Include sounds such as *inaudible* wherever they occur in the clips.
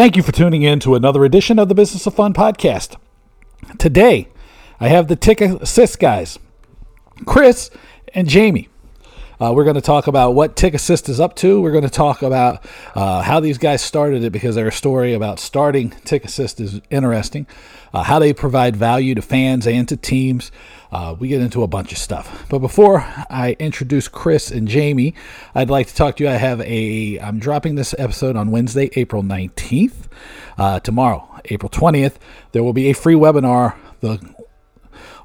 Thank you for tuning in to another edition of the Business of Fun podcast. Today, I have the TiqAssist guys, Chris and Jamie. Uh, we're going to talk about what TiqAssist is up to. We're going to talk about uh, how these guys started it because their story about starting TiqAssist is interesting. Uh, how they provide value to fans and to teams. Uh, we get into a bunch of stuff. But before I introduce Chris and Jamie, I'd like to talk to you. I have a. I'm dropping this episode on Wednesday, April 19th. Uh, tomorrow, April 20th, there will be a free webinar. The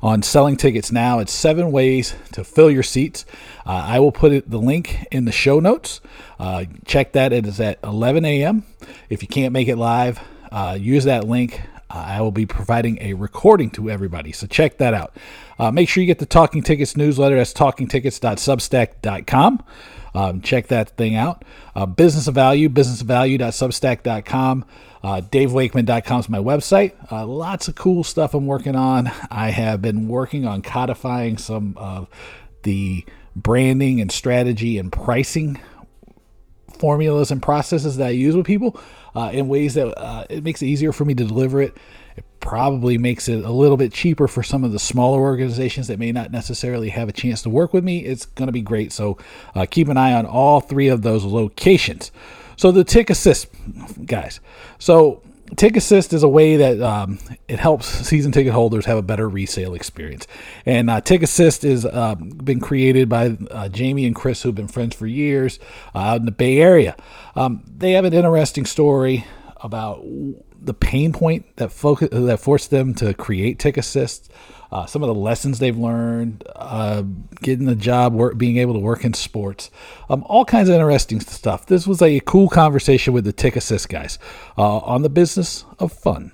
on selling tickets now. It's seven ways to fill your seats. Uh, I will put it, the link in the show notes. Uh, check that. It is at 11 a.m. If you can't make it live, uh, use that link. Uh, I will be providing a recording to everybody, so check that out. Uh, make sure you get the Talking Tickets newsletter. That's talkingtickets.substack.com. Um, check that thing out. Uh, business of Value, businessofvalue.substack.com. Uh, DaveWakeman.com is my website. Uh, lots of cool stuff I'm working on. *laughs* I have been working on codifying some of the branding and strategy and pricing formulas and processes that I use with people uh, in ways that uh, it makes it easier for me to deliver it. It probably makes it a little bit cheaper for some of the smaller organizations that may not necessarily have a chance to work with me. It's going to be great. So uh, keep an eye on all three of those locations. So the TiqAssist, guys. So TiqAssist is a way that um, it helps season ticket holders have a better resale experience. And uh, TiqAssist has uh, been created by uh, Jamie and Chris, who've been friends for years uh, out in the Bay Area. Um, they have an interesting story about the pain point that focus that forced them to create TiqAssist uh, some of the lessons they've learned, uh, getting the job, work, being able to work in sports, um, all kinds of interesting stuff. This was a cool conversation with the TiqAssist guys uh, on the business of fun.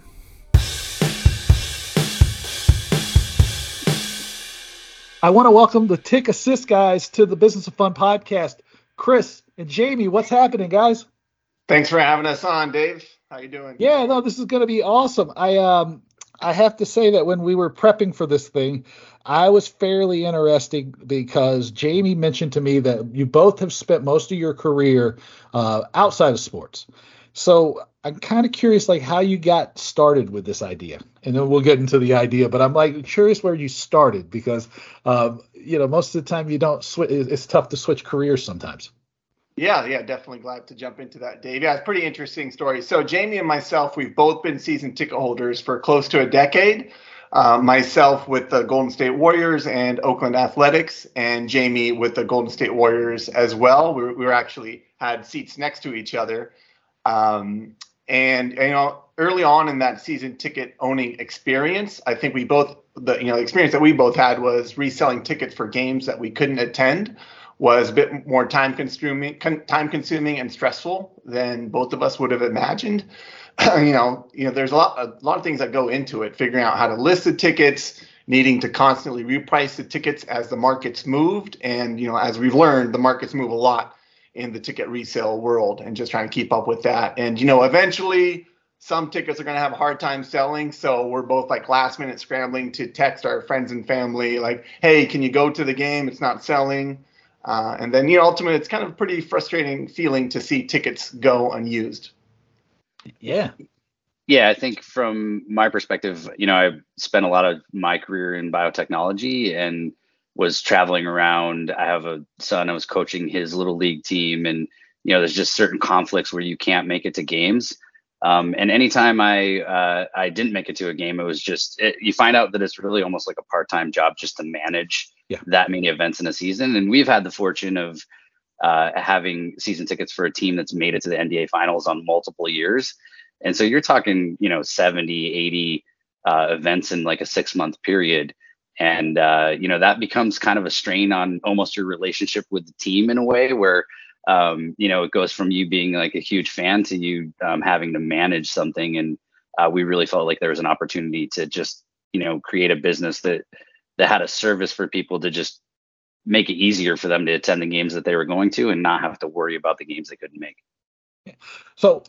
I want to welcome the TiqAssist guys to the Business of Fun podcast. Chris and Jamie, what's happening, guys? Thanks for having us on, Dave. How you doing? Yeah, no, this is to be awesome. I um I have to say that when we were prepping for this thing, I was fairly interested because Jamie mentioned to me that you both have spent most of your career uh, outside of sports. So I'm kind of curious, like how you got started with this idea, and then we'll get into the idea. But I'm like curious where you started because, um, you know, most of the time you don't switch. It's tough to switch careers sometimes. Yeah, yeah, definitely glad to jump into that, Dave. Yeah, it's pretty interesting story. So Jamie and myself, we've both been season ticket holders for close to a decade. Uh, myself with the Golden State Warriors and Oakland Athletics, and Jamie with the Golden State Warriors as well. We, we were actually had seats next to each other. Um, and you know, early on in that season ticket owning experience, I think we both the you know the experience that we both had was reselling tickets for games that we couldn't attend was a bit more time consuming time consuming and stressful than both of us would have imagined. *clears throat* You know you know there's a lot a lot of things that go into it figuring out how to list the tickets needing to constantly reprice the tickets as the markets moved. And you know as we've learned the markets move a lot in the ticket resale world and just trying to keep up with that. And you know eventually some tickets are going to have a hard time selling. So we're both like last minute scrambling to text our friends and family like hey can you go to the game? It's not selling uh, and then, you know, ultimately, it's kind of a pretty frustrating feeling to see tickets go unused. Yeah. Yeah, I think from my perspective, you know, I spent a lot of my career in biotechnology and was traveling around. I have a son, I was coaching his little league team, and, you know, there's just certain conflicts where you can't make it to games. Um, and anytime I uh, I didn't make it to a game, it was just it, you find out that it's really almost like a part time job just to manage yeah. that many events in a season. And we've had the fortune of uh, having season tickets for a team that's made it to the NBA finals on multiple years. And so you're talking, you know, 70, 80 uh, events in like a six month period. And, uh, you know, that becomes kind of a strain on almost your relationship with the team in a way where, um, you know, it goes from you being like a huge fan to you um, having to manage something. And uh, we really felt like there was an opportunity to just, you know, create a business that that had a service for people to just make it easier for them to attend the games that they were going to and not have to worry about the games they couldn't make. So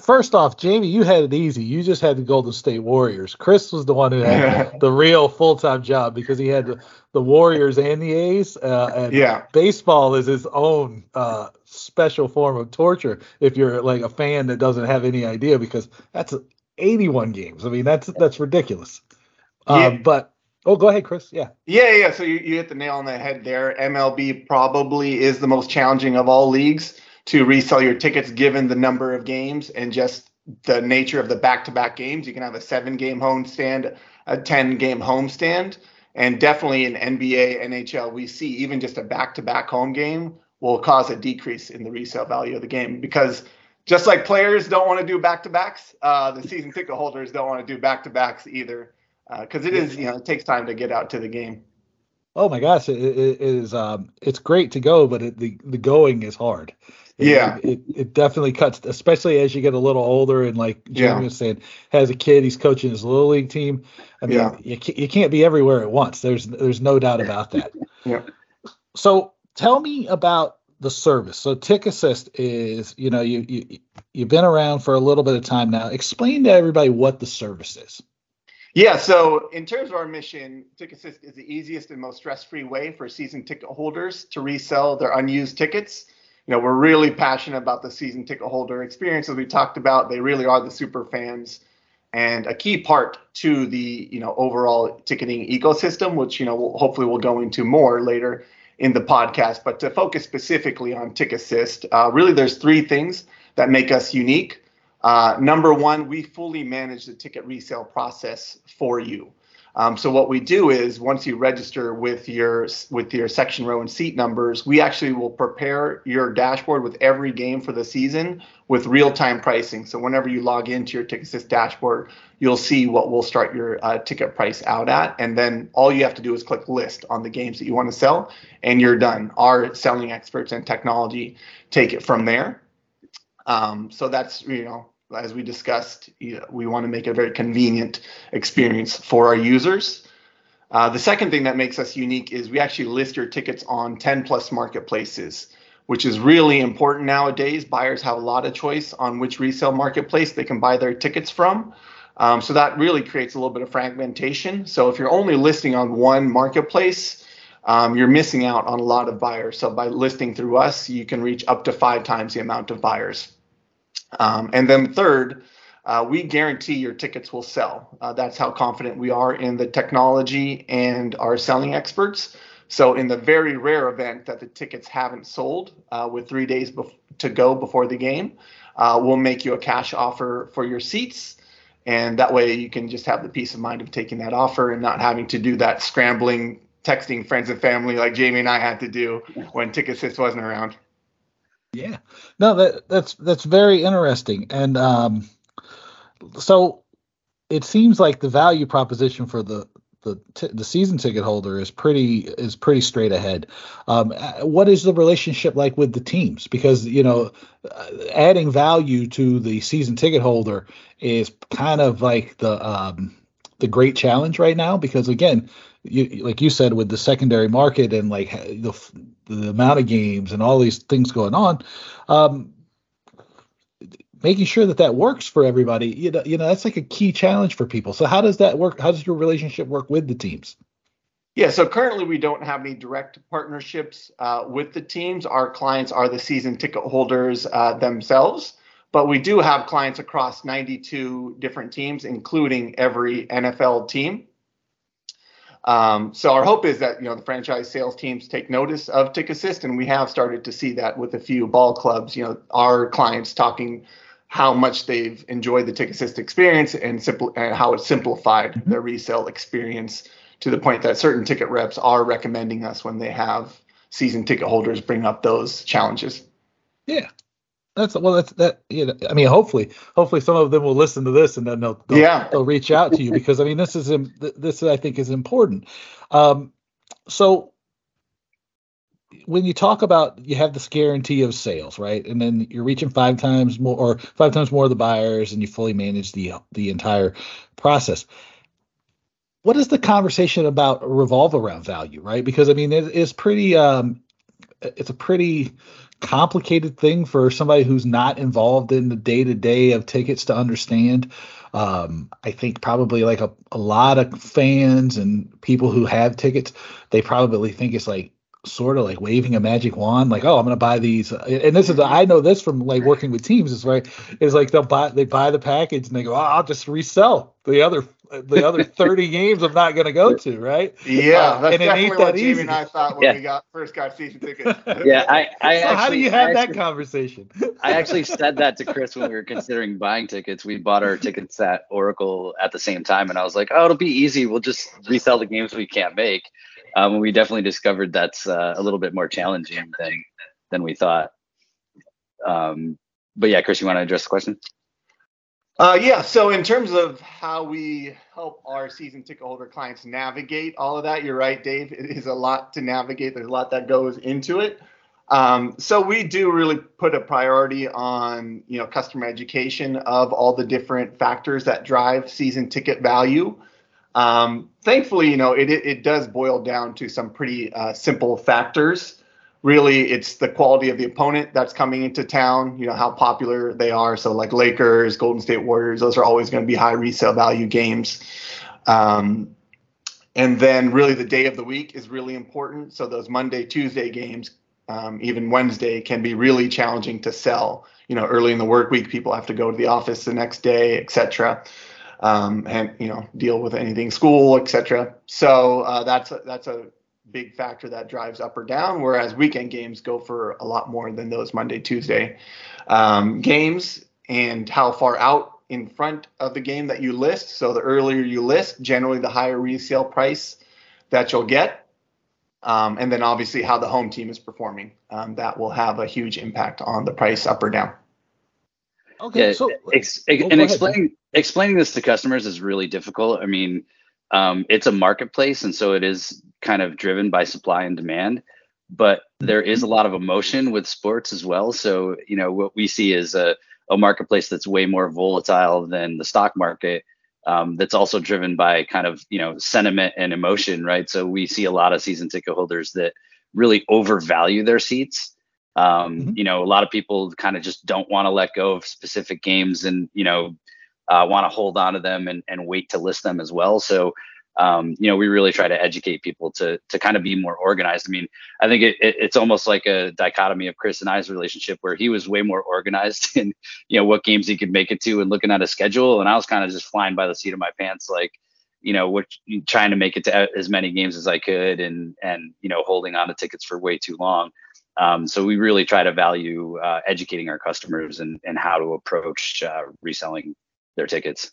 first off, Jamie, you had it easy. You just had the Golden State Warriors. Chris was the one who had *laughs* the real full time job because he had the, the Warriors and the A's. Uh, and yeah. baseball is his own uh, special form of torture if you're like a fan that doesn't have any idea because that's 81 games. I mean, that's that's ridiculous. Um, yeah. But oh, go ahead, Chris. Yeah. Yeah, yeah. So you, you hit the nail on the head there. MLB probably is the most challenging of all leagues to resell your tickets given the number of games and just the nature of the back-to-back games. You can have a seven-game homestand, a 10-game homestand, and definitely in NBA, NHL, we see even just a back-to-back home game will cause a decrease in the resale value of the game because just like players don't want to do back-to-backs, uh, the season ticket holders don't want to do back-to-backs either because uh, it is you know it takes time to get out to the game. Oh my gosh, it, it is um, it's great to go, but it, the the going is hard. It, yeah, it, it definitely cuts, especially as you get a little older and like Jamie yeah. was saying, has a kid, he's coaching his little league team. I mean, yeah. you can't, you can't be everywhere at once. There's there's no doubt about that. *laughs* yeah. So tell me about the service. So TiqAssist is, you know, you you you've been around for a little bit of time now. Explain to everybody what the service is. Yeah, so in terms of our mission, TiqAssist is the easiest and most stress-free way for season ticket holders to resell their unused tickets. You know, we're really passionate about the season ticket holder experience, as we talked about. They really are the super fans and a key part to the you know overall ticketing ecosystem, which you know we'll, hopefully we'll go into more later in the podcast. But to focus specifically on TiqAssist, uh, really there's three things that make us unique. Uh, number one, we fully manage the ticket resale process for you. Um, so what we do is once you register with your with your section row and seat numbers, we actually will prepare your dashboard with every game for the season with real-time pricing. So whenever you log into your TiqAssist dashboard, you'll see what we'll start your uh, ticket price out at, and then all you have to do is click list on the games that you want to sell, and you're done. Our selling experts and technology take it from there. Um, so that's you know as we discussed, we want to make a very convenient experience for our users. Uh, the second thing that makes us unique is we actually list your tickets on 10 plus marketplaces, which is really important nowadays. Buyers have a lot of choice on which resale marketplace they can buy their tickets from. Um, so that really creates a little bit of fragmentation. So if you're only listing on one marketplace, um, you're missing out on a lot of buyers. So by listing through us, you can reach up to five times the amount of buyers. Um, and then third, uh, we guarantee your tickets will sell. Uh, that's how confident we are in the technology and our selling experts. So, in the very rare event that the tickets haven't sold uh, with three days bef- to go before the game, uh, we'll make you a cash offer for your seats. And that way you can just have the peace of mind of taking that offer and not having to do that scrambling, texting friends and family like Jamie and I had to do when TiqAssist wasn't around. Yeah, no, that that's that's very interesting, and um, so it seems like the value proposition for the the t- the season ticket holder is pretty is pretty straight ahead. Um, what is the relationship like with the teams? Because you know, uh, adding value to the season ticket holder is kind of like the um, the great challenge right now. Because again, you, like you said, with the secondary market and like the the amount of games and all these things going on, um, making sure that that works for everybody, you know, you know, that's like a key challenge for people. So how does that work? How does your relationship work with the teams? Yeah, so currently we don't have any direct partnerships uh, with the teams. Our clients are the season ticket holders uh, themselves, but we do have clients across 92 different teams, including every NFL team. Um, so our hope is that you know the franchise sales teams take notice of TiqAssist, and we have started to see that with a few ball clubs. You know, our clients talking how much they've enjoyed the TiqAssist experience and simple and how it simplified mm-hmm. their resale experience to the point that certain ticket reps are recommending us when they have season ticket holders bring up those challenges. Yeah, that's well. That's that. You know, I mean, hopefully, hopefully, some of them will listen to this and then they'll, they'll yeah they'll reach out to you *laughs* because I mean, this is this I think is important. Um, so when you talk about you have this guarantee of sales, right, and then you're reaching five times more or five times more of the buyers, and you fully manage the the entire process. What is the conversation about revolve around value, right? Because I mean, it is pretty. Um, it's a pretty complicated thing for somebody who's not involved in the day to day of tickets to understand. Um, I think probably like a, a lot of fans and people who have tickets, they probably think it's like sort of like waving a magic wand, like, oh, I'm gonna buy these. And this is I know this from like working with teams. Is right. It's like they'll buy they buy the package and they go, oh, I'll just resell the other the other 30 *laughs* games I'm not gonna go to, right? Yeah, uh, that's and it ain't that Jamie easy. and I thought when yeah. we got first got season *laughs* tickets. yeah, I, I so actually, how do you have that conversation? I actually said that to Chris when we were considering buying tickets. We bought our tickets at Oracle at the same time, and I was like, oh, it'll be easy. We'll just resell the games we can't make um, we definitely discovered that's uh, a little bit more challenging than than we thought. Um, but yeah, Chris, you want to address the question? Uh, yeah. So in terms of how we help our season ticket holder clients navigate all of that, you're right, Dave. It is a lot to navigate. There's a lot that goes into it. Um, so we do really put a priority on you know customer education of all the different factors that drive season ticket value. Um, thankfully, you know, it, it, does boil down to some pretty uh, simple factors. Really, it's the quality of the opponent that's coming into town, you know, how popular they are. So, like Lakers, Golden State Warriors, those are always going to be high resale value games. Um, and then, really, the day of the week is really important. So, those Monday, Tuesday games, um, even Wednesday, can be really challenging to sell. You know, early in the work week, people have to go to the office the next day, et cetera um, and you know deal with anything school, etc. So uh, that's a, that's a big factor that drives up or down. Whereas weekend games go for a lot more than those Monday Tuesday um, games, and how far out in front of the game that you list. So the earlier you list, generally the higher resale price that you'll get. Um, and then obviously how the home team is performing. Um, that will have a huge impact on the price up or down. Okay, yeah, so ex- oh, and explaining explaining this to customers is really difficult. I mean, um, it's a marketplace, and so it is kind of driven by supply and demand. But there is a lot of emotion with sports as well. So you know what we see is a, a marketplace that's way more volatile than the stock market. Um, that's also driven by kind of you know sentiment and emotion, right? So we see a lot of season ticket holders that really overvalue their seats um, mm-hmm. You know, a lot of people kind of just don't want to let go of specific games and, you know, uh, want to hold on to them and, and wait to list them as well. So, um, you know, we really try to educate people to to kind of be more organized. I mean, I think it, it, it's almost like a dichotomy of Chris and I's relationship, where he was way more organized *laughs* in, you know, what games he could make it to and looking at a schedule, and I was kind of just flying by the seat of my pants, like, you know, what trying to make it to as many games as I could, and and you know, holding on to tickets for way too long. Um, so we really try to value uh, educating our customers and, and how to approach uh, reselling their tickets.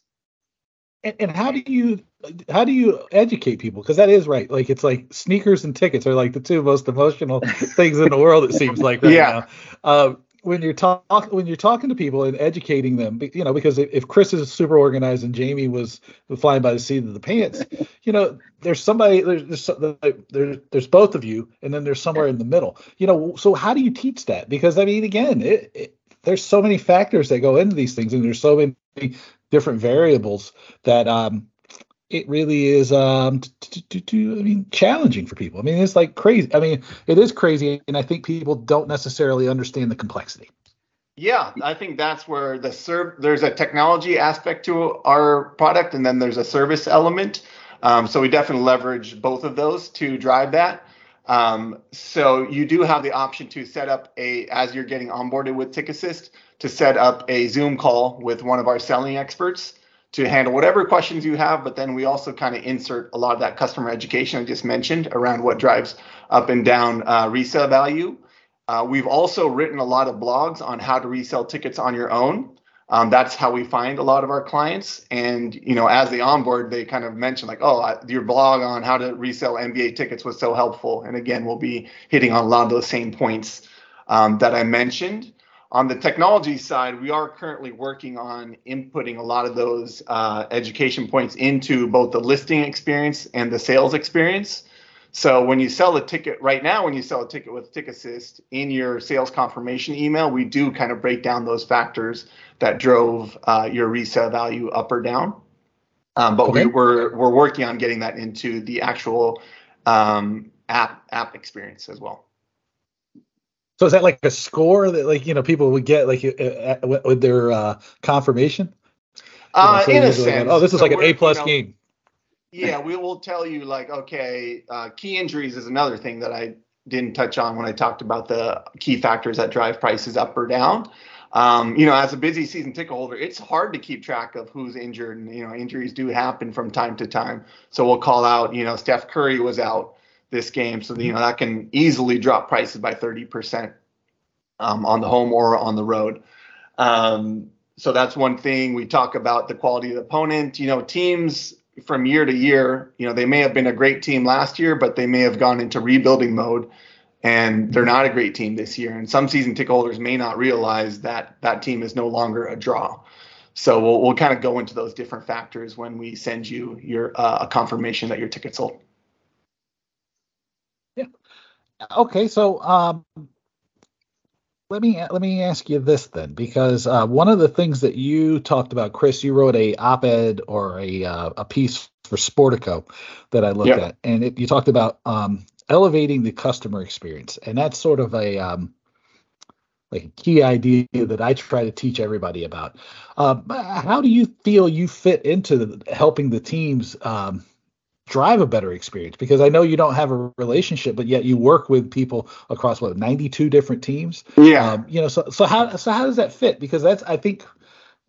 And, and, how do you how do you educate people? Because that is right. Like it's like sneakers and tickets are like the two most emotional *laughs* things in the world. It seems like right yeah. now. Um, when you're talk when you're talking to people and educating them, you know, because if Chris is super organized and Jamie was flying by the seat of the pants, you know, there's somebody there's there's there's both of you, and then there's somewhere in the middle, you know. So how do you teach that? Because I mean, again, it, it, there's so many factors that go into these things, and there's so many different variables that um, it really is um mean challenging for people. I mean it's like crazy. I mean it is crazy and I think people don't necessarily understand the complexity. Yeah, I think that's where the serve there's a technology aspect to our product and then there's a service element. Um, so we definitely leverage both of those to drive that. Um, so you do have the option to set up a as you're getting onboarded with TiqAssist to set up a Zoom call with one of our selling experts to handle whatever questions you have, but then we also kind of insert a lot of that customer education I just mentioned around what drives up and down uh, resale value. Uh, we've also written a lot of blogs on how to resell tickets on your own. Um, that's how we find a lot of our clients. And you know, as they onboard, they kind of mention like, "Oh, your blog on how to resell NBA tickets was so helpful." And again, we'll be hitting on a lot of those same points um, that I mentioned. On the technology side, we are currently working on inputting a lot of those uh, education points into both the listing experience and the sales experience. So when you sell a ticket right now, when you sell a ticket with TiqAssist in your sales confirmation email, we do kind of break down those factors that drove uh, your resale value up or down. Um, but okay. we, we're, we're working on getting that into the actual um, app app experience as well. So is that like a score that like you know people would get like uh, uh with their uh, confirmation? Uh, you know, so in a sense. Like, oh, this is so like an A plus you know, game. Yeah, we will tell you like okay, uh, key injuries is another thing that I didn't touch on when I talked about the key factors that drive prices up or down. Um, you know, as a busy season ticket holder, it's hard to keep track of who's injured, and you know, injuries do happen from time to time. So we'll call out, you know, Steph Curry was out this game, so you know that can easily drop prices by 30% um, on the home or on the road. Um, so that's one thing. We talk about the quality of the opponent. You know, teams from year to year, you know, they may have been a great team last year, but they may have gone into rebuilding mode and they're not a great team this year. And some season ticket holders may not realize that that team is no longer a draw. So we'll, we'll kind of go into those different factors when we send you your uh, a confirmation that your ticket sold. Yeah. Okay. So um, let me let me ask you this then, because uh, one of the things that you talked about, Chris, you wrote a op-ed or a uh, a piece for Sportico that I looked at, and it, you talked about um, elevating the customer experience, and that's sort of a um, like a key idea that I try to teach everybody about. Um, how do you feel you fit into the, helping the teams um, drive a better experience? Because I know you don't have a relationship, but yet you work with people across what 92 different teams. Yeah. Um, you know, so so how so how does that fit? Because that's I think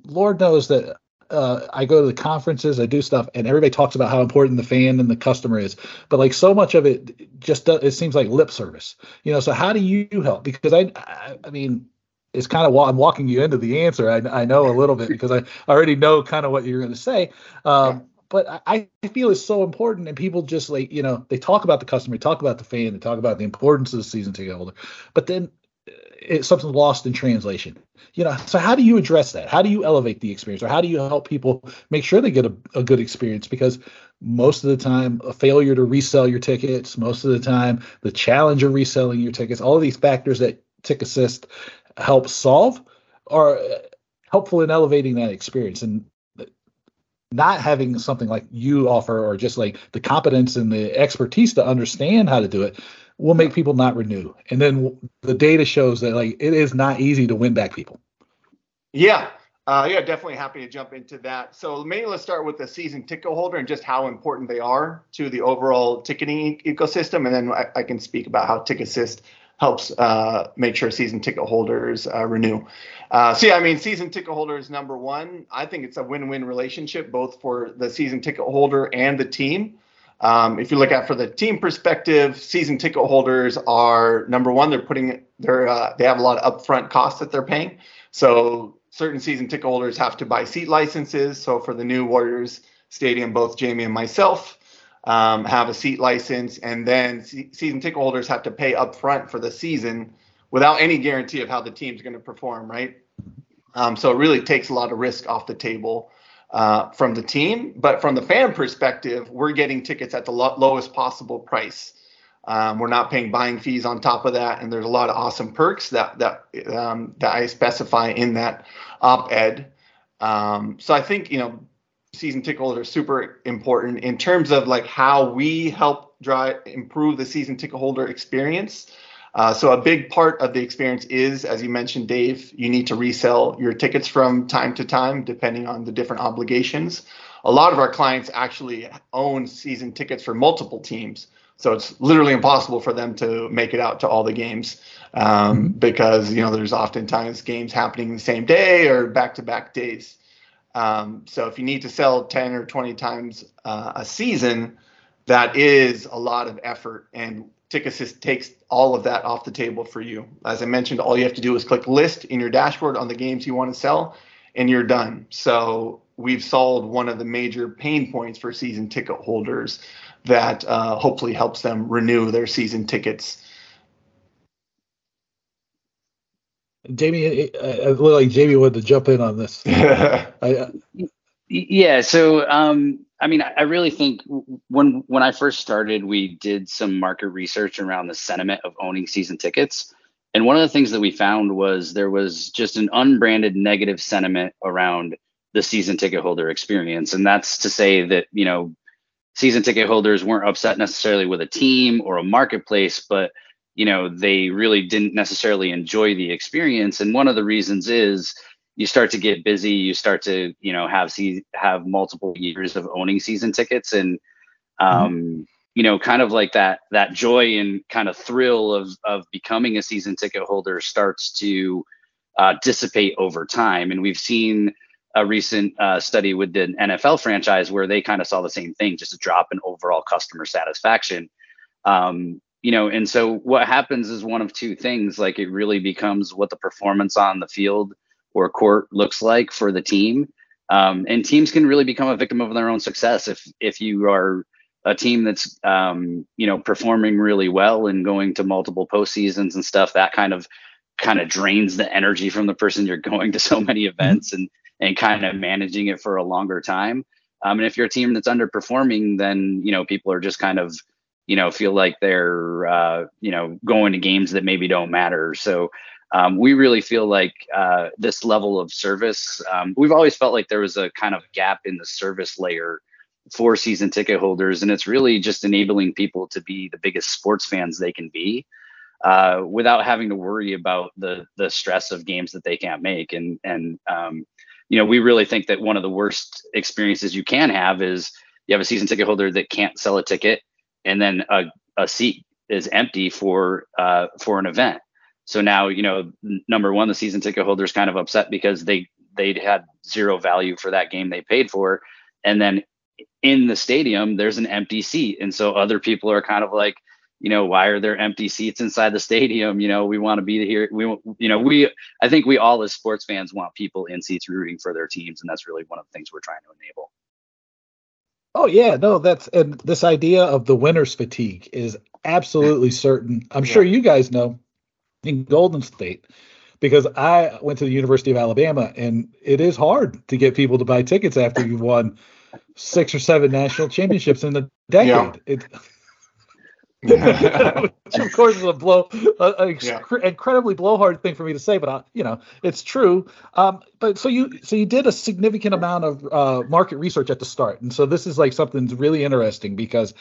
Lord knows that uh, I go to the conferences, I do stuff, and everybody talks about how important the fan and the customer is. But like so much of it, just does, it seems like lip service, you know. So how do you help? Because I, I, I mean, it's kind of I'm walking you into the answer. I, I know a little bit because I already know kind of what you're going to say. Um, but I, I feel it's so important, and people just like you know they talk about the customer, they talk about the fan, they talk about the importance of the season ticket holder, but then uh, it's something lost in translation. You know so how do you address that? How do you elevate the experience or how do you help people make sure they get a, a good experience? Because most of the time a failure to resell your tickets most of the time the challenge of reselling your tickets all of these factors that TiqAssist helps solve are uh, helpful in elevating that experience. And not having something like you offer or just like the competence and the expertise to understand how to do it will make people not renew. And then the data shows that like it is not easy to win back people. Yeah. Uh, yeah, definitely happy to jump into that. So maybe let's start with the season ticket holder and just how important they are to the overall ticketing ecosystem, and then I, I can speak about how TiqAssist helps uh, make sure season ticket holders uh, renew. Uh, so yeah, I mean, season ticket holders number one. I think it's a win-win relationship both for the season ticket holder and the team. Um, if you look at for the team perspective, season ticket holders are number one. They're putting they're uh, they have a lot of upfront costs that they're paying. So certain season ticket holders have to buy seat licenses. So for the new Warriors Stadium, both Jamie and myself um, have a seat license, and then se- season ticket holders have to pay upfront for the season without any guarantee of how the team's going to perform. Right. Um, so it really takes a lot of risk off the table uh, from the team. But from the fan perspective, we're getting tickets at the lo- lowest possible price. Um, we're not paying buying fees on top of that, and there's a lot of awesome perks that that um, that I specify in that op-ed. Um, so I think you know season ticket holders are super important in terms of like how we help drive improve the season ticket holder experience. Uh, so a big part of the experience is, as you mentioned, Dave, you need to resell your tickets from time to time, depending on the different obligations. A lot of our clients actually own season tickets for multiple teams. So it's literally impossible for them to make it out to all the games um, mm-hmm. because you know there's oftentimes games happening the same day or back-to-back days. Um, so if you need to sell 10 or 20 times uh, a season, that is a lot of effort. And TiqAssist takes all of that off the table for you. As I mentioned, all you have to do is click list in your dashboard on the games you want to sell, and you're done. So we've solved one of the major pain points for season ticket holders that uh, hopefully helps them renew their season tickets. Jamie, I look like Jamie wanted to jump in on this. *laughs* I, uh, yeah. So, um, I mean, I really think when when I first started, we did some market research around the sentiment of owning season tickets. And one of the things that we found was there was just an unbranded negative sentiment around the season ticket holder experience. And that's to say that, you know, season ticket holders weren't upset necessarily with a team or a marketplace, but you know they really didn't necessarily enjoy the experience and one of the reasons is you start to get busy you start to you know have see have multiple years of owning season tickets and mm-hmm. um mm-hmm. you know kind of like that that joy and kind of thrill of of becoming a season ticket holder starts to uh, dissipate over time and we've seen a recent uh, study with the NFL franchise where they kind of saw the same thing, just a drop in overall customer satisfaction. Um, you know, and so what happens is one of two things. Like it really becomes what the performance on the field or court looks like for the team. Um, and teams can really become a victim of their own success if if you are a team that's um, you know performing really well and going to multiple postseasons and stuff. That kind of kind of drains the energy from the person you're going to so many mm-hmm. events and and kind of managing it for a longer time. Um, and if you're a team that's underperforming, then you know people are just kind of you know feel like they're uh, you know going to games that maybe don't matter. So um, we really feel like uh, this level of service. Um, we've always felt like there was a kind of gap in the service layer for season ticket holders, and it's really just enabling people to be the biggest sports fans they can be. Uh, without having to worry about the the stress of games that they can't make and and um, you know, we really think that one of the worst experiences you can have is you have a season ticket holder that can't sell a ticket, and then a, a seat is empty for uh, for an event. So now, you know, number one, the season ticket holder is kind of upset because they they had zero value for that game they paid for, and then in the stadium there's an empty seat, and so other people are kind of like, you know why are there empty seats inside the stadium? You know we want to be here. We you know we i think we all as sports fans want people in seats rooting for their teams. And that's really one of the things we're trying to enable oh yeah no that's and this idea of the winner's fatigue is absolutely certain i'm yeah. sure you guys know in golden state because i went to the university of alabama and it is hard to get people to buy tickets after you've won six or seven national championships in a decade yeah. it, *laughs* which of course is a blow, an yeah. incredibly blowhard thing for me to say, but I, you know it's true. Um, but so you so you did a significant amount of uh, market research at the start, and so this is like something really interesting because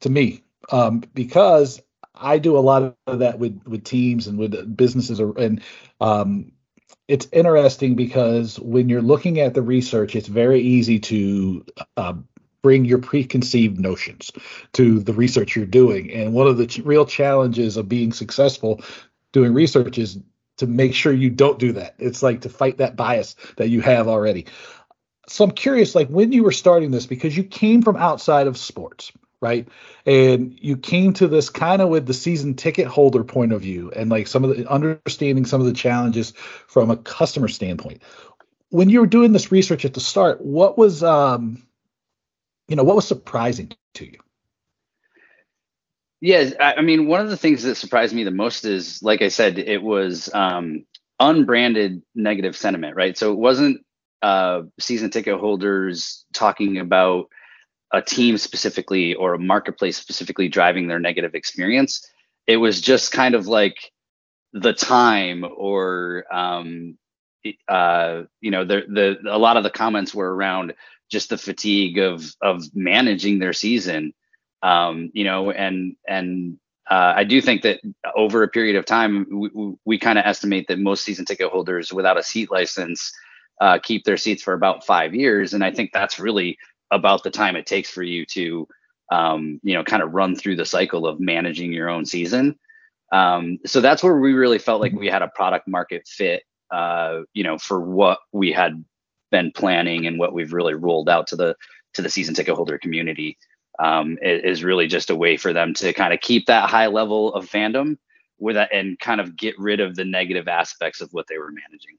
to me, um, because I do a lot of that with with teams and with businesses, and um, it's interesting because when you're looking at the research, it's very easy to uh, bring your preconceived notions to the research you're doing. And one of the ch- real challenges of being successful doing research is to make sure you don't do that. It's like to fight that bias that you have already. So I'm curious, like when you were starting this, because you came from outside of sports, right? And you came to this kind of with the season ticket holder point of view and like some of the understanding some of the challenges from a customer standpoint. When you were doing this research at the start, what was um you know, what was surprising to you? Yeah, I mean, one of the things that surprised me the most is, like I said, it was um, unbranded negative sentiment, right? So it wasn't uh, season ticket holders talking about a team specifically or a marketplace specifically driving their negative experience. It was just kind of like the time or um, uh, you know the the a lot of the comments were around just the fatigue of of managing their season. Um, you know, and and uh, I do think that over a period of time, we, we kind of estimate that most season ticket holders without a seat license uh, keep their seats for about five years, and I think that's really about the time it takes for you to, um, you know, kind of run through the cycle of managing your own season. Um, so that's where we really felt like we had a product market fit, uh, you know, for what we had been planning and what we've really rolled out to the to the season ticket holder community um, is really just a way for them to kind of keep that high level of fandom with that and kind of get rid of the negative aspects of what they were managing.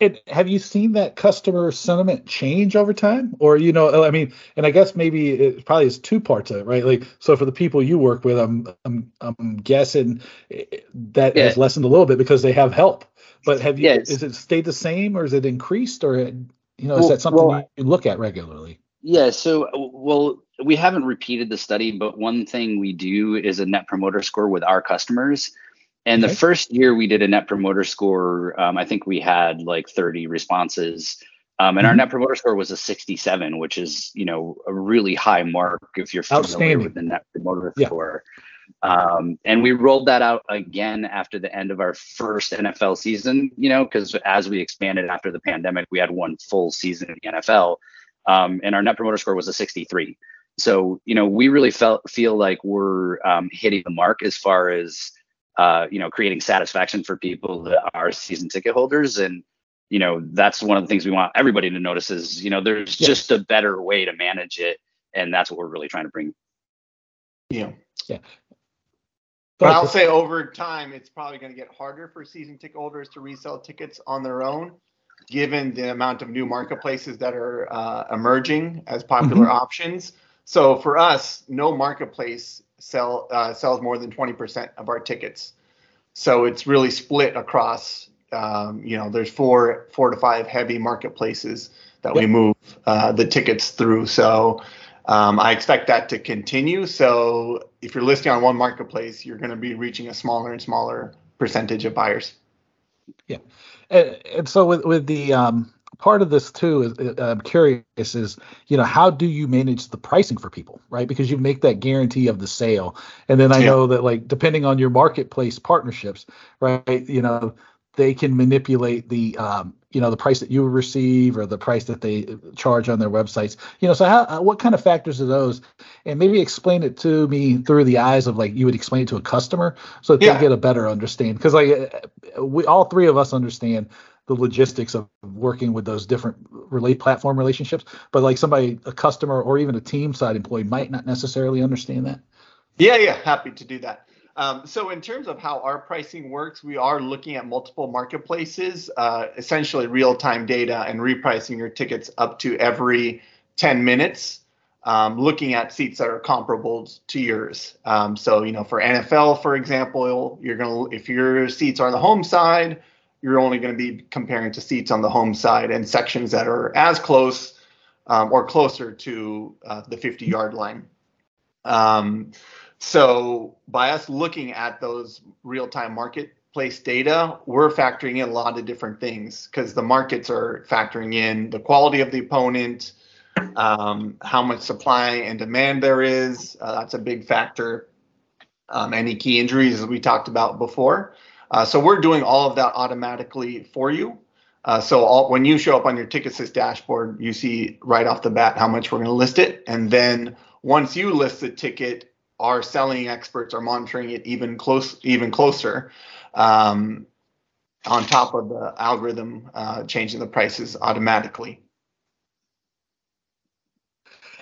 And have you seen that customer sentiment change over time? Or, you know, I mean, and I guess maybe it probably is two parts of it, right? Like, so for the people you work with, I'm, I'm, I'm guessing that yeah. has lessened a little bit because they have help. But have you, is it stayed the same or is it increased or, you know, well, is that something well, you look at regularly? Yeah. So, well, we haven't repeated the study, but one thing we do is a net promoter score with our customers. And okay. the first year we did a net promoter score, um, I think we had like 30 responses. Um, and mm-hmm. our net promoter score was a 67, which is, you know, a really high mark if you're familiar with the net promoter yeah. score. Um, and we rolled that out again after the end of our first NFL season, you know, because as we expanded after the pandemic, we had one full season in the NFL. Um, and our net promoter score was a 63. So, you know, we really felt feel like we're um, hitting the mark as far as uh, you know, creating satisfaction for people that are season ticket holders. And, you know, that's one of the things we want everybody to notice is, you know, there's yeah. just a better way to manage it. And that's what we're really trying to bring. Yeah. Yeah. But I'll say over time, it's probably going to get harder for season ticket holders to resell tickets on their own, given the amount of new marketplaces that are uh, emerging as popular mm-hmm. options. So for us, no marketplace sell uh, sells more than 20% of our tickets. So it's really split across. Um, you know, there's four four to five heavy marketplaces that yep. we move uh, the tickets through. So um, I expect that to continue. So if you're listing on one marketplace, you're going to be reaching a smaller and smaller percentage of buyers. Yeah, and, and so with with the um, part of this too is uh, I'm curious is you know how do you manage the pricing for people right because you make that guarantee of the sale and then I yeah. know that like depending on your marketplace partnerships right you know they can manipulate the um, you know the price that you receive or the price that they charge on their websites. You know so how uh, what kind of factors are those? And maybe explain it to me through the eyes of like you would explain it to a customer so that yeah. they get a better understanding because like uh, we all three of us understand the logistics of working with those different relate platform relationships but like somebody a customer or even a team side employee might not necessarily understand that. Yeah yeah happy to do that um, so in terms of how our pricing works we are looking at multiple marketplaces uh, essentially real-time data and repricing your tickets up to every 10 minutes um, looking at seats that are comparable to yours um, so you know for nfl for example you're to if your seats are on the home side you're only going to be comparing to seats on the home side and sections that are as close um, or closer to uh, the 50 yard line. Um, so by us looking at those real time marketplace data, we're factoring in a lot of different things because the markets are factoring in the quality of the opponent, um, how much supply and demand there is. Uh, that's a big factor. Um, any key injuries, as we talked about before. Uh, so we're doing all of that automatically for you. Uh, so all, when you show up on your TiqAssist dashboard, you see right off the bat how much we're going to list it, and then once you list the ticket, our selling experts are monitoring it even close, even closer, um, on top of the algorithm uh, changing the prices automatically.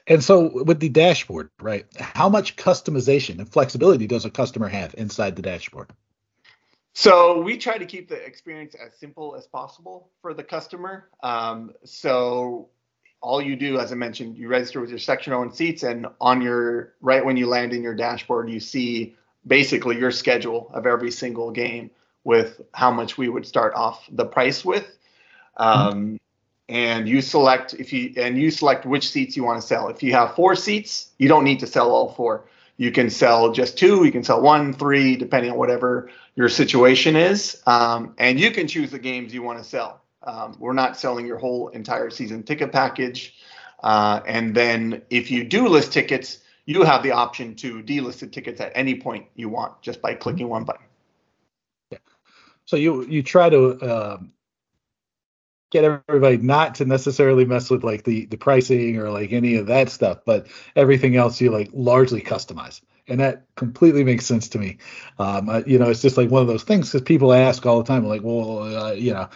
And so with the dashboard, right? How much customization and flexibility does a customer have inside the dashboard? So we try to keep the experience as simple as possible for the customer. Um, so all you do, as I mentioned, you register with your section owned seats, and on your right when you land in your dashboard, you see basically your schedule of every single game with how much we would start off the price with. Um, and you select if you and you select which seats you want to sell. If you have four seats, you don't need to sell all four. You can sell just two, you can sell one, three, depending on whatever your situation is. Um, and you can choose the games you want to sell. Um, we're not selling your whole entire season ticket package. Uh, and then if you do list tickets, you have the option to delist the tickets at any point you want just by clicking one button. Yeah. So you you try to um, get everybody not to necessarily mess with like the the pricing or like any of that stuff, but everything else you like largely customize, and that completely makes sense to me. Um, uh, you know, it's just like one of those things because people ask all the time, like, well, uh, you know,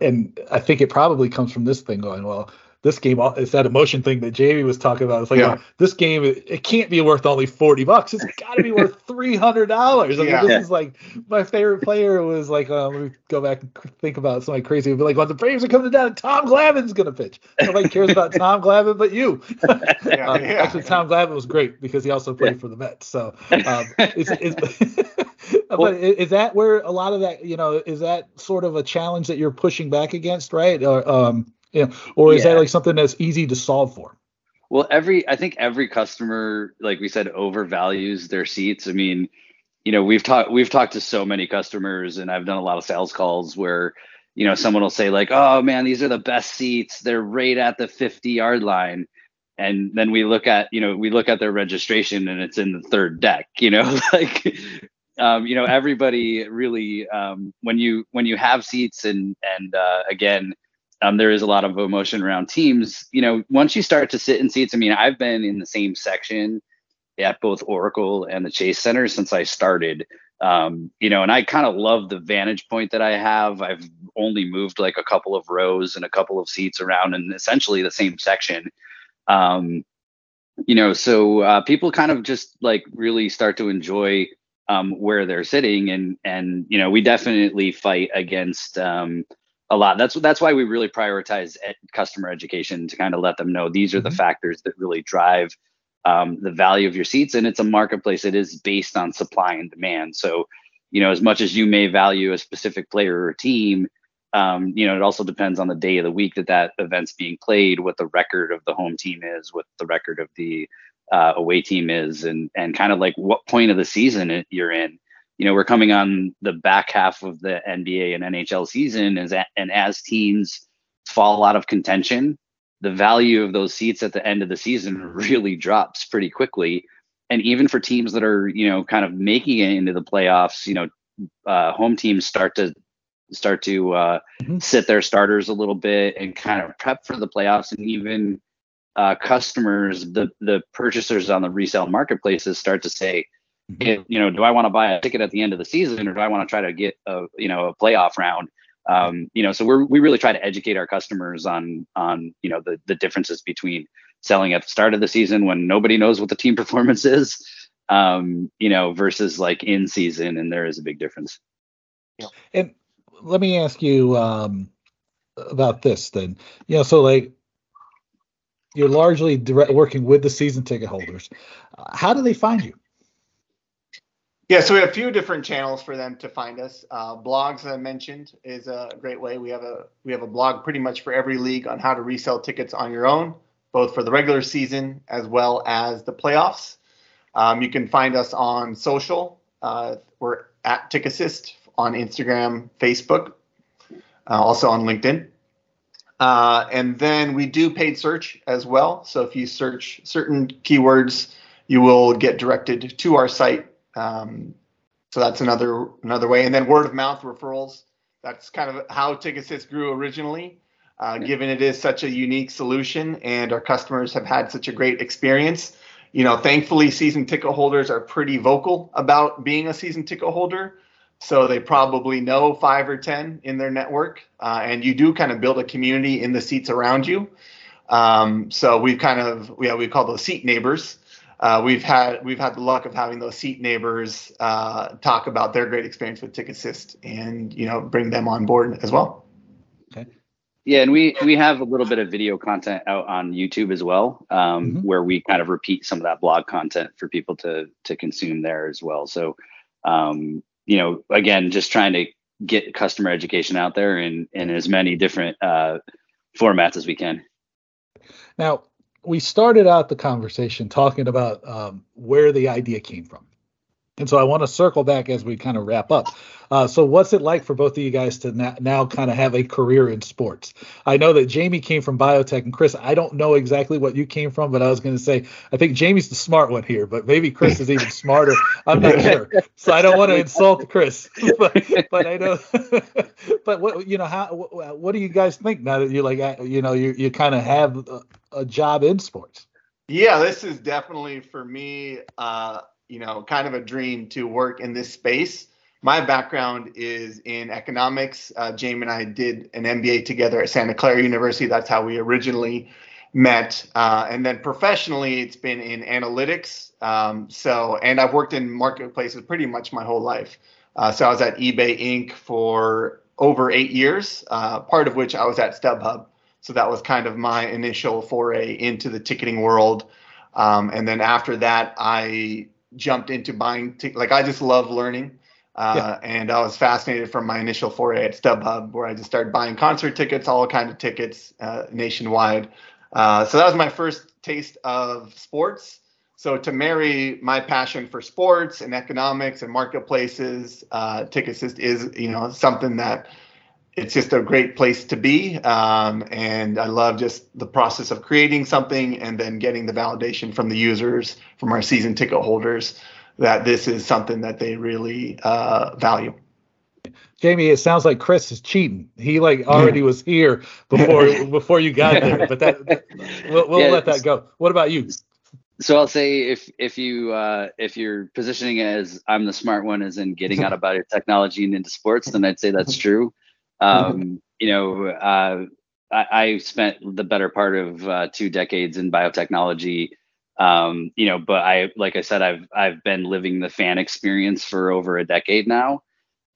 and I think it probably comes from this thing going, well, this game is that emotion thing that Jamie was talking about. It's like yeah. this game it, can't be worth only forty bucks. It's got to be worth *laughs* three hundred dollars. I mean, yeah. this is like my favorite player was like uh, let me go back and think about something crazy. Would be like when the Braves are coming down, Tom Glavine's gonna pitch. Nobody cares about *laughs* Tom Glavine but you. *laughs* yeah, uh, actually, Tom Glavine was great because he also played for the Mets. So um, it's, it's well, but is that where a lot of that you know is that sort of a challenge that you're pushing back against, right? Or um, yeah. Or is yeah. that like something that's easy to solve for? Well, every I think every customer, like we said, overvalues their seats. I mean, you know, we've talked we've talked to so many customers, and I've done a lot of sales calls where, you know, someone will say like, "Oh man, these are the best seats. They're right at the 50 yard line," and then we look at you know we look at their registration and it's in the third deck you know *laughs* like um, you know everybody really um, when you when you have seats and and uh, again um, there is a lot of emotion around teams you know once you start to sit in seats i mean i've been in the same section at both oracle and the chase center since i started. Um, you know and i kind of love the vantage point that i have. I've only moved like a couple of rows and a couple of seats around in essentially the same section. Um, you know so uh, people kind of just like really start to enjoy um, where they're sitting and and you know we definitely fight against um, a lot that's that's why we really prioritize ed- customer education to kind of let them know these are the mm-hmm. factors that really drive um, the value of your seats and it's a marketplace it is based on supply and demand so you know as much as you may value a specific player or team um, you know, it also depends on the day of the week that that event's being played, what the record of the home team is, what the record of the uh, away team is, and and kind of like what point of the season you're in. You know, we're coming on the back half of the NBA and NHL season, as and as teams fall out of contention, the value of those seats at the end of the season *laughs* really drops pretty quickly. And even for teams that are, you know, kind of making it into the playoffs, you know, uh, home teams start to start to uh, mm-hmm. sit their starters a little bit and kind of prep for the playoffs and even uh, customers the the purchasers on the resale marketplaces start to say mm-hmm. you know do i want to buy a ticket at the end of the season or do i want to try to get a you know a playoff round um, you know so we're we really try to educate our customers on on you know the the differences between selling at the start of the season when nobody knows what the team *laughs* performance is um, you know versus like in season and there is a big difference yeah. and let me ask you um, about this then. You know, so like you're largely direct, working with the season ticket holders. how do they find you? Yeah, so we have a few different channels for them to find us. Uh, blogs, I mentioned, is a great way. We have a we have a blog pretty much for every league on how to resell tickets on your own, both for the regular season as well as the playoffs. Um, you can find us on social. Uh, we're at TiqAssist on Instagram, Facebook, uh, also on LinkedIn. Uh, and then we do paid search as well. So if you search certain keywords, you will get directed to our site. Um, so that's another another way. And then word of mouth referrals. That's kind of how TiqAssist grew originally. Uh, given it is such a unique solution and our customers have had such a great experience. You know, thankfully, season ticket holders are pretty vocal about being a season ticket holder. So they probably know five or 10 in their network. Uh, and you do kind of build a community in the seats around you. Um, so we've kind of, yeah, we call those seat neighbors. Uh, we've had we've had the luck of having those seat neighbors uh, talk about their great experience with TiqAssist and you know bring them on board as well. Okay. Yeah, and we we have a little bit of video content out on YouTube as well, um, mm-hmm. where we kind of repeat some of that blog content for people to to consume there as well. So um, you know, again, just trying to get customer education out there in in as many different uh, formats as we can. Now, we started out the conversation talking about um, where the idea came from. And so I want to circle back as we kind of wrap up. Uh, so what's it like for both of you guys to na- now kind of have a career in sports? I know that Jamie came from biotech, and Chris, I don't know exactly what you came from, but I was going to say I think Jamie's the smart one here, but maybe Chris is even smarter. I'm not sure, so I don't want to *laughs* insult Chris, *laughs* but, but I know. *laughs* but what you know, how what do you guys think now that you like you know you you kind of have a, a job in sports? Yeah, this is definitely for me. Uh, you know, kind of a dream to work in this space. My background is in economics. Uh, Jamie and I did an MBA together at Santa Clara University. That's how we originally met. Uh, and then professionally, it's been in analytics. Um, so, and I've worked in marketplaces pretty much my whole life. Uh, so I was at eBay Inc. for over eight years, uh, part of which I was at StubHub. So that was kind of my initial foray into the ticketing world. Um, and then after that, I jumped into buying t- like I just love learning. Uh, yeah. and I was fascinated from my initial foray at StubHub, where I just started buying concert tickets, all kind of tickets uh, nationwide. Uh, so that was my first taste of sports. So to marry my passion for sports and economics and marketplaces, uh, TiqAssist is you know something that it's just a great place to be. Um, and I love just the process of creating something and then getting the validation from the users, from our season ticket holders, that this is something that they really uh, value. Jamie, it sounds like Chris is cheating. He like already was here before *laughs* before you got there, but that we'll, we'll yeah, let that go. What about you? So I'll say if if you uh, if you're positioning as I'm the smart one, as in getting out *laughs* of technology and into sports, then I'd say that's true. Um, you know, uh, I, I, spent the better part of uh, two decades in biotechnology. Um, you know, but I like I said, I've I've been living the fan experience for over a decade now.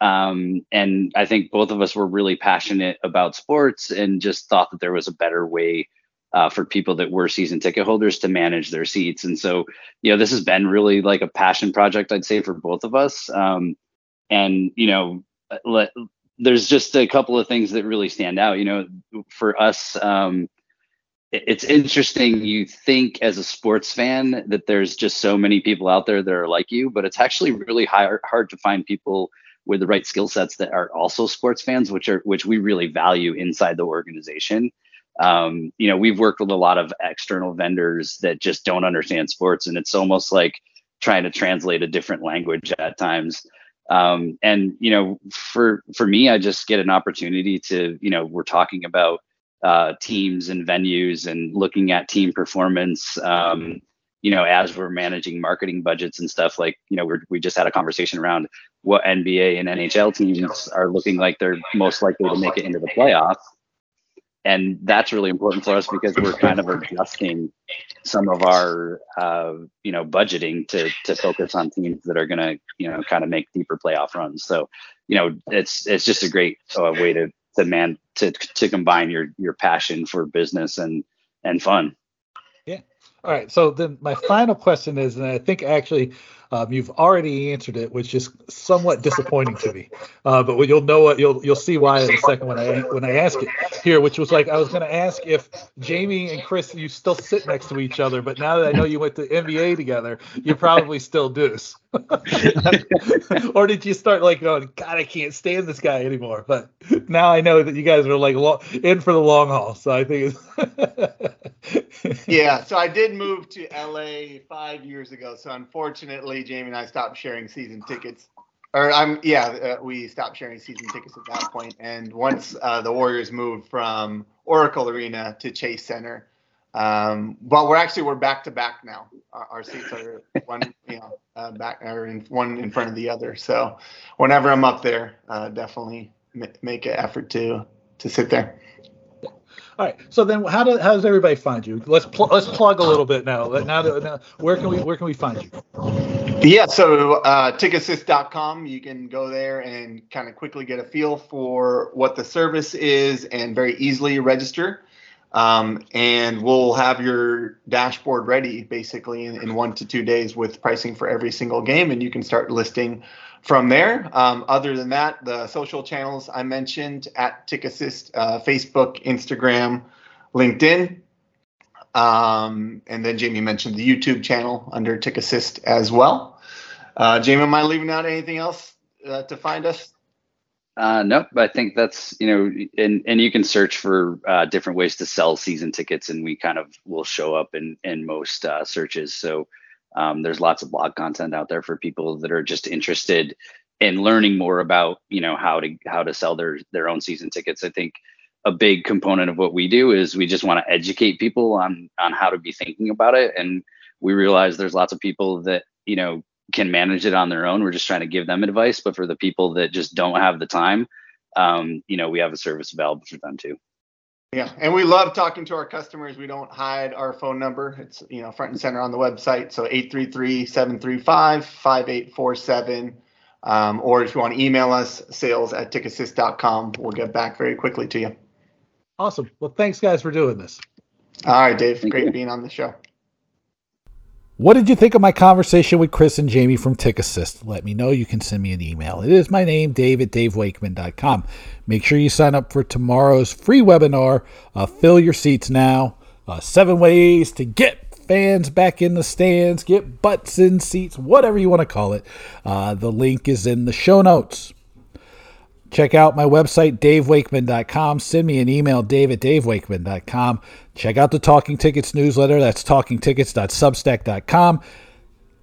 Um, and I think both of us were really passionate about sports and just thought that there was a better way uh, for people that were season ticket holders to manage their seats. And so, you know, this has been really like a passion project, I'd say, for both of us. Um, and you know, let, there's just a couple of things that really stand out. You know, for us, um, it's interesting. You think as a sports fan that there's just so many people out there that are like you, but it's actually really hard, hard to find people with the right skill sets that are also sports fans, which are which we really value inside the organization. Um, you know, we've worked with a lot of external vendors that just don't understand sports, and it's almost like trying to translate a different language at times. Um, and you know, for for me, I just get an opportunity to, you know, we're talking about uh, teams and venues and looking at team performance. Um, you know, as we're managing marketing budgets and stuff, like, you know, we're, we just had a conversation around what NBA and NHL teams are looking like they're most likely to make it into the playoffs. And that's really important for us because we're kind of adjusting some of our, uh, you know, budgeting to to focus on teams that are going to, you know, kind of make deeper playoff runs. So, you know, it's it's just a great uh, way to to man to to combine your your passion for business and and fun. Yeah. All right. So then my final question is, and I think actually um, you've already answered it, which is somewhat disappointing to me. Uh, but you'll know what you'll you'll see why in a second when I when I ask it here, which was like I was going to ask if Jamie and Chris you still sit next to each other, but now that I know you went to MBA together, you probably still do. *laughs* or did you start like going, God, I can't stand this guy anymore? But now I know that you guys are like lo- in for the long haul. So I think *laughs* yeah. So I did move to LA five years ago. So unfortunately, Jamie and I stopped sharing season tickets. Or I'm yeah, uh, we stopped sharing season tickets at that point. And once uh, the Warriors moved from Oracle Arena to Chase Center, um, but we're actually we're back to back now. Our, our seats are *laughs* one, you know, uh, back or in one in front of the other. So whenever I'm up there, uh, definitely make an effort to to sit there. All right. So then, how does how does everybody find you? Let's pl- let's plug a little bit now. Now, that, now, where can we where can we find you? Yeah. So uh, tiqassist.com. You can go there and kind of quickly get a feel for what the service is and very easily register. Um, and we'll have your dashboard ready basically in, in, one to two days with pricing for every single game, and you can start listing from there. Um, other than that, the social channels I mentioned at TiqAssist, uh, Facebook, Instagram, LinkedIn. Um, and then Jamie mentioned the YouTube channel under TiqAssist as well. Uh, Jamie, am I leaving out anything else uh, to find us? Uh, nope, I think that's you know, and and you can search for uh, different ways to sell season tickets, and we kind of will show up in in most uh, searches. So um, there's lots of blog content out there for people that are just interested in learning more about you know how to how to sell their their own season tickets. I think a big component of what we do is we just want to educate people on on how to be thinking about it, and we realize there's lots of people that you know can manage it on their own. We're just trying to give them advice. But for the people that just don't have the time, um, you know, we have a service available for them too. Yeah, and we love talking to our customers. We don't hide our phone number. It's you know front and center on the website. So 833-735-5847. Um, or if you want to email us, sales at tiqassist.com. We'll get back very quickly to you. Awesome. Well, thanks guys for doing this. All right, Dave. Thank Great you. being on the show. What did you think of my conversation with Chris and Jamie from TiqAssist? Let me know. You can send me an email. It is my name, Dave at DaveWakeman.com. Make sure you sign up for tomorrow's free webinar. Uh, fill your seats now. Uh, seven ways to get fans back in the stands, get butts in seats, whatever you want to call it. Uh, the link is in the show notes. Check out my website, davewakeman.com. Send me an email, dave at davewakeman.com. Check out the Talking Tickets newsletter. That's talkingtickets.substack.com.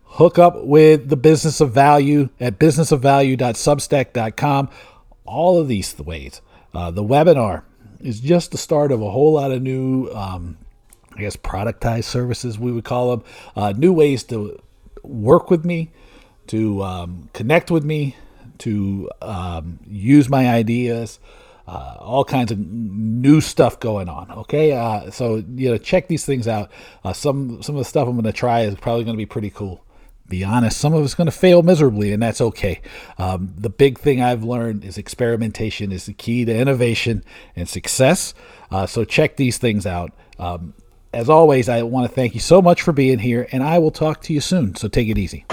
Hook up with the Business of Value at businessofvalue.substack.com. All of these ways. Uh, the webinar is just the start of a whole lot of new, um, I guess, productized services, we would call them. Uh, new ways to work with me, to um, connect with me, to um, use my ideas. Uh, all kinds of new stuff going on. Okay, uh, so you know, check these things out. Uh, some some of the stuff I'm going to try is probably going to be pretty cool. Be honest, some of it's going to fail miserably, and that's okay. Um, the big thing I've learned is experimentation is the key to innovation and success. Uh, so check these things out. Um, as always, I want to thank you so much for being here, and I will talk to you soon. So take it easy.